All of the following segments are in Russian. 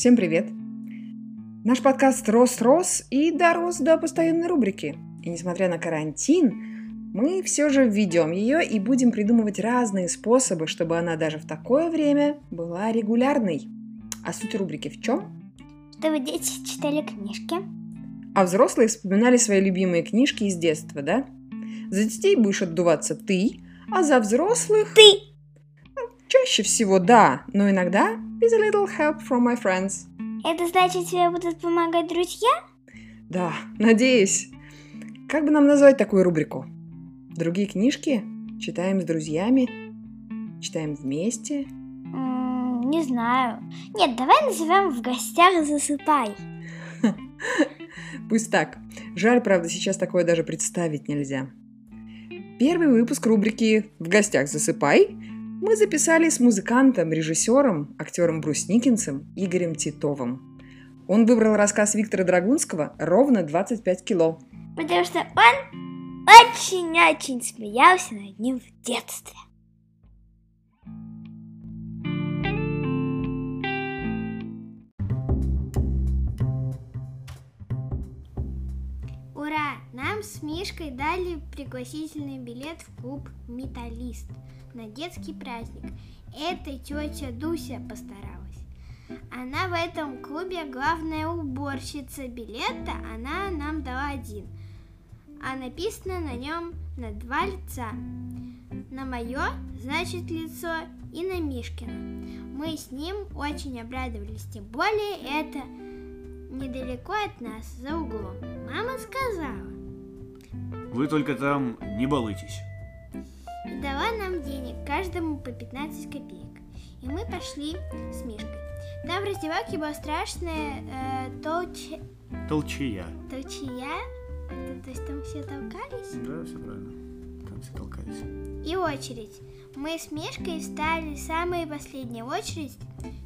Всем привет! Наш подкаст рос-рос и дорос до постоянной рубрики. И несмотря на карантин, мы все же введем ее и будем придумывать разные способы, чтобы она даже в такое время была регулярной. А суть рубрики в чем? Чтобы дети читали книжки. А взрослые вспоминали свои любимые книжки из детства, да? За детей будешь отдуваться ты, а за взрослых... Ты! Чаще всего да, но иногда with a little help from my friends. Это значит, тебе будут помогать друзья? Да, надеюсь. Как бы нам назвать такую рубрику? Другие книжки? Читаем с друзьями? Читаем вместе? Не знаю. Нет, давай назовем в гостях засыпай. Пусть так. Жаль, правда, сейчас такое даже представить нельзя. Первый выпуск рубрики «В гостях засыпай» мы записали с музыкантом, режиссером, актером Брусникинцем Игорем Титовым. Он выбрал рассказ Виктора Драгунского «Ровно 25 кило». Потому что он очень-очень смеялся над ним в детстве. Ура! Нам с Мишкой дали пригласительный билет в клуб «Металлист» на детский праздник. Это тетя Дуся постаралась. Она в этом клубе главная уборщица билета, она нам дала один. А написано на нем на два лица. На мое, значит, лицо и на Мишкина. Мы с ним очень обрадовались, тем более это недалеко от нас, за углом. Мама сказала Вы только там не балуйтесь. и дала нам денег, каждому по 15 копеек. И мы пошли с Мишкой. Там в раздевалке была страшная э, толч- Толчия. толчья, Это, то есть там все толкались, Да, все правильно. Там все толкались. и очередь. Мы с Мишкой встали в самую последнюю очередь,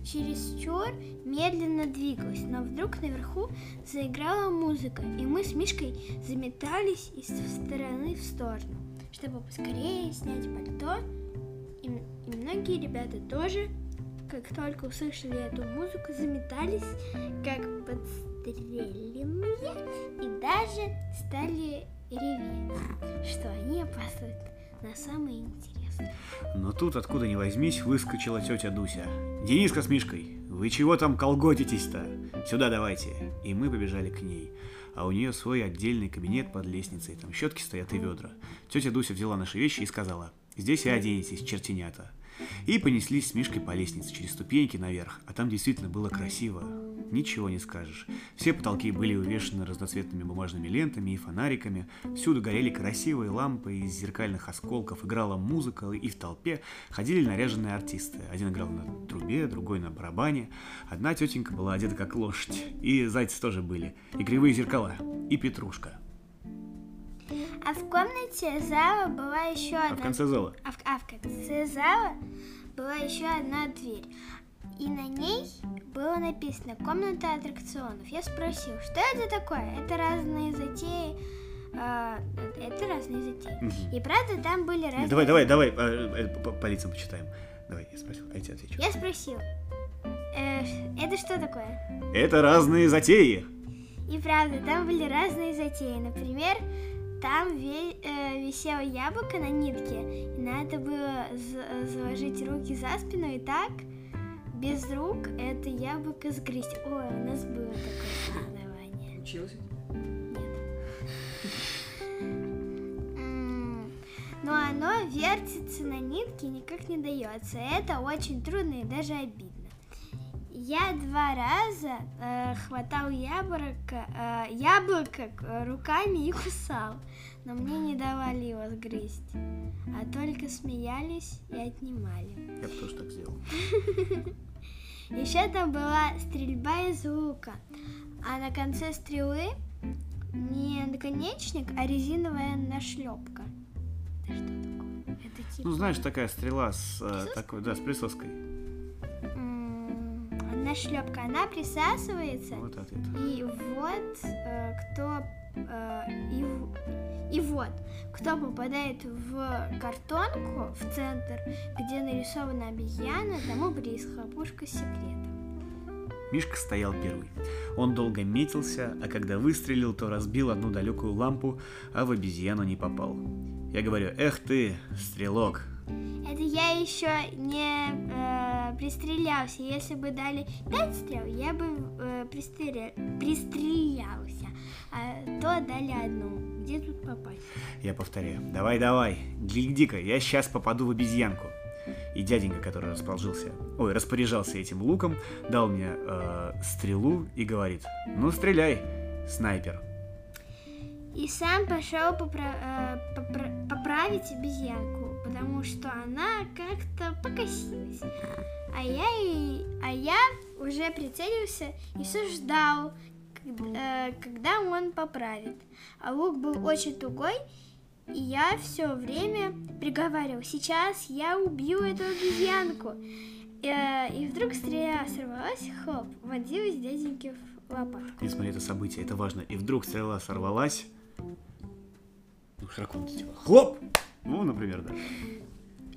чересчур медленно двигалась, но вдруг наверху заиграла музыка, и мы с Мишкой заметались из стороны в сторону, чтобы поскорее снять пальто, и, и многие ребята тоже, как только услышали эту музыку, заметались, как подстреленные, и даже стали реветь, что они опаздывают на самое интересное. Но тут, откуда ни возьмись, выскочила тетя Дуся. Дениска с Мишкой, вы чего там колготитесь-то? Сюда давайте. И мы побежали к ней. А у нее свой отдельный кабинет под лестницей. Там щетки стоят и ведра. Тетя Дуся взяла наши вещи и сказала, здесь и оденетесь, чертенята. И понеслись с Мишкой по лестнице через ступеньки наверх, а там действительно было красиво. Ничего не скажешь. Все потолки были увешаны разноцветными бумажными лентами и фонариками, всюду горели красивые лампы из зеркальных осколков, играла музыка, и в толпе ходили наряженные артисты. Один играл на трубе, другой на барабане. Одна тетенька была одета как лошадь, и зайцы тоже были, и кривые зеркала, и петрушка. А в комнате зала была еще А одна в конце зала А в, а в конце зала была еще одна дверь. И на ней было написано «Комната аттракционов». Я спросил, что это такое? Это разные затеи. а, это разные затеи. Мгм. И правда, там были разные... Давай, давай, давай, э, э, по, по лицам почитаем. Давай, я спросил, а я тебе отвечу. Я спросил, «Э, это что такое? Это разные затеи. И правда, там были разные затеи. Например, там ве- э, висело яблоко на нитке, и надо было за- заложить руки за спину и так без рук это яблоко сгрызть. Ой, у нас было такое соревнование. Учился? М, Но оно вертится на нитке и никак не дается. Это очень трудно и даже обидно. Я два раза э, хватал яблоко, э, яблоко э, руками и кусал, но мне не давали его сгрызть, а только смеялись и отнимали. Я бы тоже так сделал. Еще там была стрельба из лука, а на конце стрелы не наконечник, а резиновая нашлепка. Это что такое? Это типа Ну, знаешь, такая стрела с э, такой, да, с присоской. М, нашлепка, она присасывается, Вот ответ. и вот э, кто э, и, и вот кто попадает в картонку в центр, где нарисована обезьяна, тому приз хлопушка с секретом. Мишка стоял первый. Он долго метился, а когда выстрелил, то разбил одну далекую лампу, а в обезьяну не попал. Я говорю, эх ты, стрелок. Это я еще не э, пристрелялся. Если бы дали пять стрел, я бы э, пристреля... пристрелялся. А то дали одну. Где тут попасть? Я повторяю, давай-давай, гляди-ка, я сейчас попаду в обезьянку. И дяденька, который расположился, ой, распоряжался этим луком, дал мне э, стрелу и говорит, ну стреляй, снайпер. И сам пошел попра- э, попра- поправить обезьянку, потому что она как-то покосилась. А я, и, а я уже прицелился и все ждал, когда, э, когда он поправит. А лук был очень тугой, и я все время приговаривал, сейчас я убью эту обезьянку. Э, И вдруг стрела сорвалась, хлоп, вонзилась дяденьке в лопатку. И смотри, это событие, это важно. И вдруг стрела сорвалась. Ну, широко надела. Хлоп! Ну, например, да.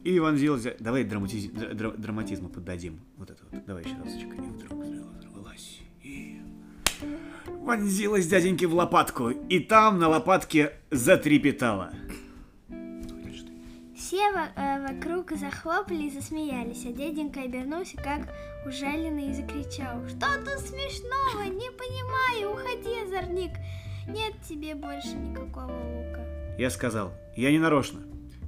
И вонзилась... Давай драматиз... дра- драматизма поддадим. Вот это вот. Давай еще разочек. И вдруг стрела сорвалась. И... Вонзилась дяденьке в лопатку. И там на лопатке затрепетала. Все э, вокруг захлопали и засмеялись, а дяденька обернулся, как ужаленный, и закричал. Что тут смешного? Не понимаю, уходи, озорник. Нет тебе больше никакого лука. Я сказал, я не нарочно.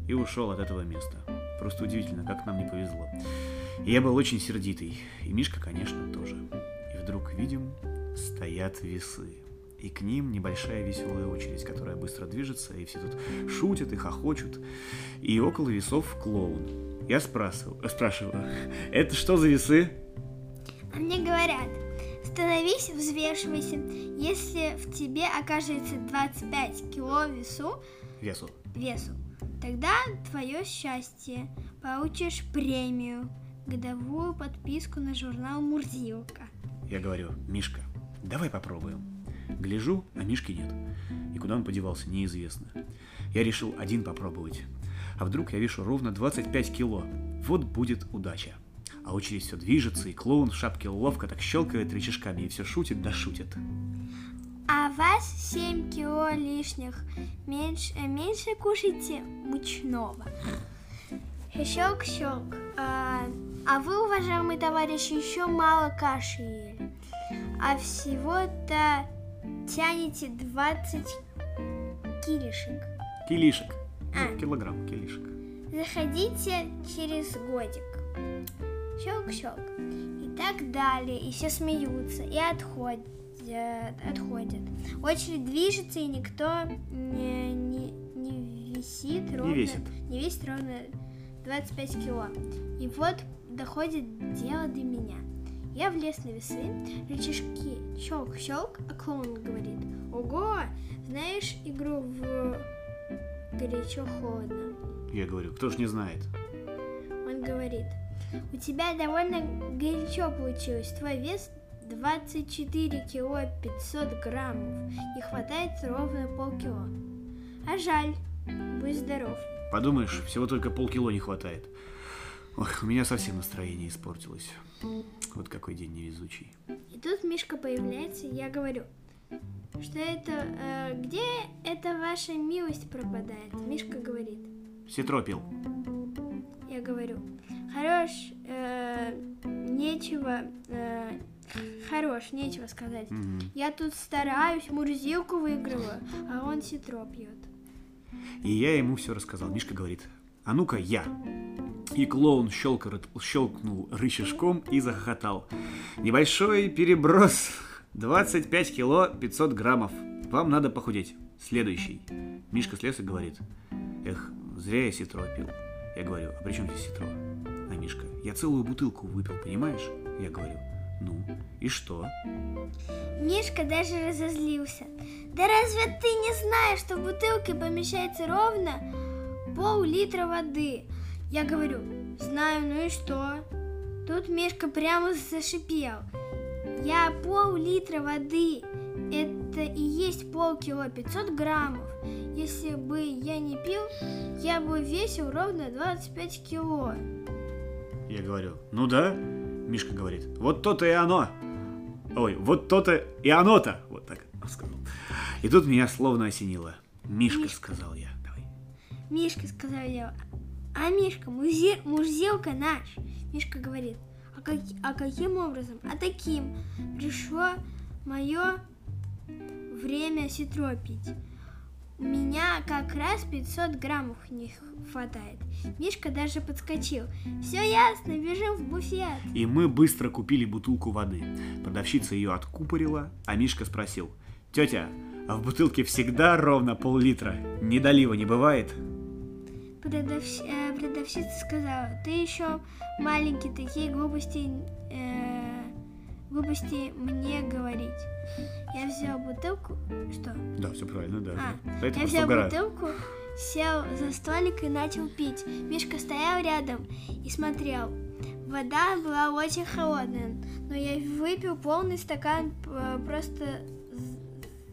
И ушел от этого места. Просто удивительно, как нам не повезло. И я был очень сердитый. И Мишка, конечно, тоже. И вдруг видим, стоят весы. И к ним небольшая веселая очередь, которая быстро движется, и все тут шутят и хохочут. И около весов клоун. Я спрашиваю, спрашиваю, это что за весы? А мне говорят, становись, взвешивайся. Если в тебе окажется 25 кило весу, Весу. весу, тогда твое счастье. Получишь премию, годовую подписку на журнал Мурзилка. Я говорю, Мишка, давай попробуем. Гляжу, а Мишки нет. И куда он подевался, неизвестно. Я решил один попробовать. А вдруг я вешу ровно 25 кило. Вот будет удача. А очередь все движется, и клоун в шапке ловко так щелкает рычажками и все шутит да шутит. А вас 7 кило лишних. Меньше, меньше кушайте мучного. Щелк-щелк. А, а вы, уважаемые товарищи, еще мало каши ели. А всего-то тянете 20 килишек. Килишек. А. Ну, килограмм килишек. Заходите через годик. Щелк-щелк. И так далее. И все смеются и отходят. Отходят. Очередь движется, и никто не, не, не висит ровно. весит. Не весит ровно 25 кило. И вот доходит дело до меня. Я влез на весы, рычажки щелк-щелк, а клоун говорит, ого, знаешь игру в горячо-холодно? Я говорю, кто ж не знает. Он говорит, у тебя довольно горячо получилось. Твой вес 24 кило 500 граммов. И хватает ровно полкило. А жаль. Будь здоров. Подумаешь, всего только полкило не хватает. Ой, у меня совсем настроение испортилось. Вот какой день невезучий. И тут Мишка появляется, и я говорю, что это... э, где эта ваша милость пропадает? Мишка говорит. Ситропил. Я говорю, хорош, э, нечего, э, хорош, нечего сказать. Мгм. Я тут стараюсь, мурзилку выигрываю, а он ситро пьет. И я ему все рассказал. Мишка говорит, а ну-ка я. И клоун щелкал- щелкнул рычажком и захохотал. Небольшой переброс. 25 кило 500 граммов. Вам надо похудеть. Следующий. Мишка слез и говорит, эх, зря я ситро пил. Я говорю, а при чем здесь ситро? А Мишка, я целую бутылку выпил, понимаешь? Я говорю, ну, и что? Мишка даже разозлился. Да разве ты не знаешь, что в бутылке помещается ровно пол-литра воды? Я говорю, знаю, ну и что? Тут Мишка прямо зашипел. Я пол-литра воды. Это и есть полкило 500 граммов. Если бы я не пил, я бы весил ровно 25 кило. Я говорю, ну да. Мишка говорит, вот то-то и оно. Ой, вот то-то и оно-то. Вот так он сказал. И тут меня словно осенило. Мишка, Мишка. сказал я. Давай. Мишка, сказал я. А Мишка, музе- мурзилка наш. Мишка говорит, а, как- а каким образом? А таким. Пришло мое время ситро пить. У меня как раз 500 граммов не хватает. Мишка даже подскочил. Все ясно, бежим в буфет. И мы быстро купили бутылку воды. Продавщица ее откупорила, а Мишка спросил. Тетя, а в бутылке всегда ровно пол-литра? Недолива не бывает? Продавщ- э, продавщица сказала, ты еще маленький, такие глупости, э, глупости мне говорить. Я взял бутылку, что? Да, все правильно, да. А, я взял угораю. бутылку, сел за столик и начал пить. Мишка стоял рядом и смотрел. Вода была очень холодная, но я выпил полный стакан э, просто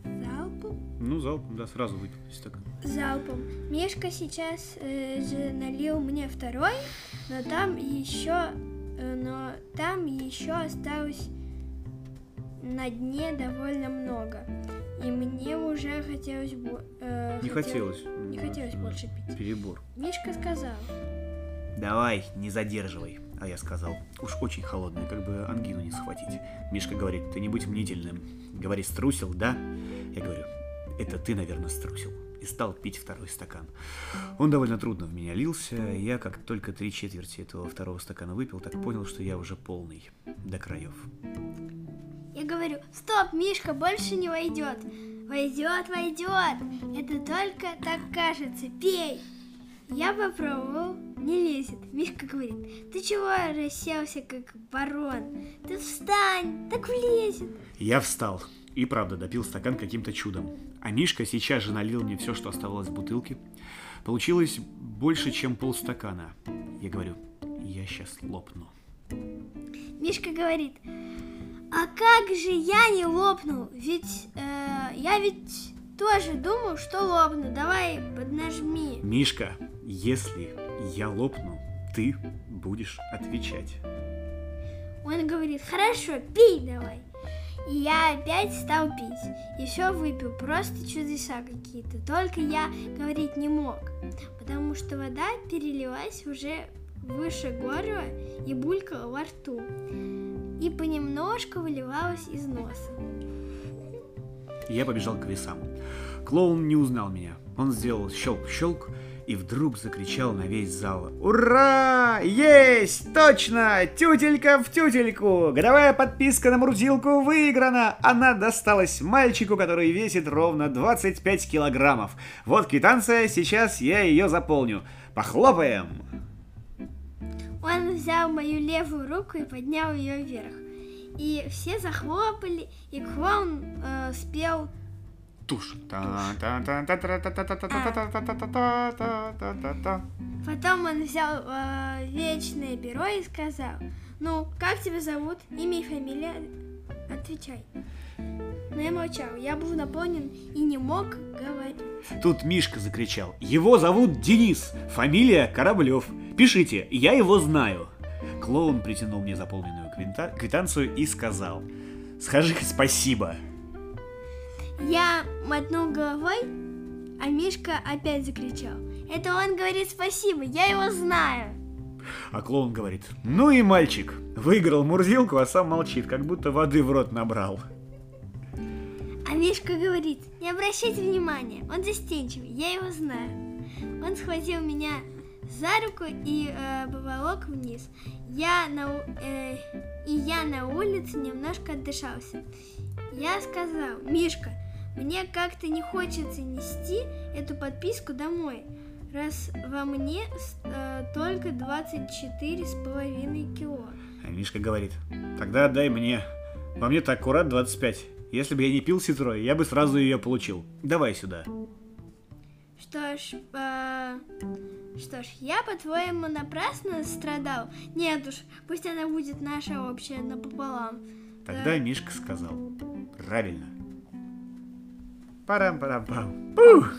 залпом. Ну, залпом, да, сразу выпил стакан. залпом. Мишка сейчас э, же налил мне второй, но там еще, э, но там еще осталось на дне довольно много, и мне уже хотелось бы. э, Не хотел- хотелось. Не хотелось больше пить. Перебор. Мишка сказал. Давай, не задерживай. А я сказал, уж очень холодный, как бы ангину не схватить. Мишка говорит, ты не будь мнительным. Говори, струсил, да? Я говорю, это ты, наверное, струсил. И стал пить второй стакан. Он довольно трудно в меня лился. Я, как только три четверти этого второго стакана выпил, так понял, что я уже полный, до краев. Я говорю, стоп, Мишка больше не войдет. Войдет, войдет. Это только так кажется. Пей. Я попробовал, не лезет. Мишка говорит, ты чего расселся, как барон? Ты встань, так влезет. Я встал и, правда, допил стакан каким-то чудом. А Мишка сейчас же налил мне все, что оставалось в бутылке. Получилось больше, чем полстакана. Я говорю, я сейчас лопну. Мишка говорит, а как же я не лопнул? Ведь э, я ведь тоже думал, что лопну. Давай поднажми. Мишка, если я лопну, ты будешь отвечать. Он говорит, хорошо, пей давай. И я опять стал пить. И все выпил, просто чудеса какие-то. Только я говорить не мог, потому что вода перелилась уже выше горла и булькала во рту. И понемножку выливалась из носа. Я побежал к весам. Клоун не узнал меня. Он сделал щелк-щелк и вдруг закричал на весь зал. Ура! Есть! Точно! Тютелька в тютельку! Годовая подписка на Мурзилку выиграна! Она досталась мальчику, который весит ровно 25 килограммов. Вот квитанция, сейчас я ее заполню. Похлопаем! Он взял мою левую руку и поднял ее вверх. И все захлопали, и клоун э, спел Тушь. Потом он взял э, вечное перо и сказал, ну, как тебя зовут, имя и фамилия, отвечай. Но я молчал, я был наполнен и не мог говорить. Тут Мишка закричал. Его зовут Денис, фамилия Кораблев. Пишите, я его знаю. Клоун притянул мне заполненную квинта- квитанцию и сказал. Скажи спасибо. Я мотнул головой, а Мишка опять закричал. Это он говорит спасибо, я его знаю. А клоун говорит, ну и мальчик, выиграл Мурзилку, а сам молчит, как будто воды в рот набрал. Мишка говорит, не обращайте внимания, он застенчивый, я его знаю. Он схватил меня за руку и э, поволок вниз. Я на, э, и я на улице немножко отдышался. Я сказал, Мишка, мне как-то не хочется нести эту подписку домой, раз во мне э, только 24 с половиной кило. Мишка говорит, тогда отдай мне. Во мне-то аккурат 25. Если бы я не пил ситро, я бы сразу ее получил. Давай сюда. Что ж, э, что ж, я, по-твоему, напрасно страдал? Нет уж, пусть она будет наша общая напополам. Тогда Да. Мишка сказал. Правильно. Парам-парам-пам. Пух!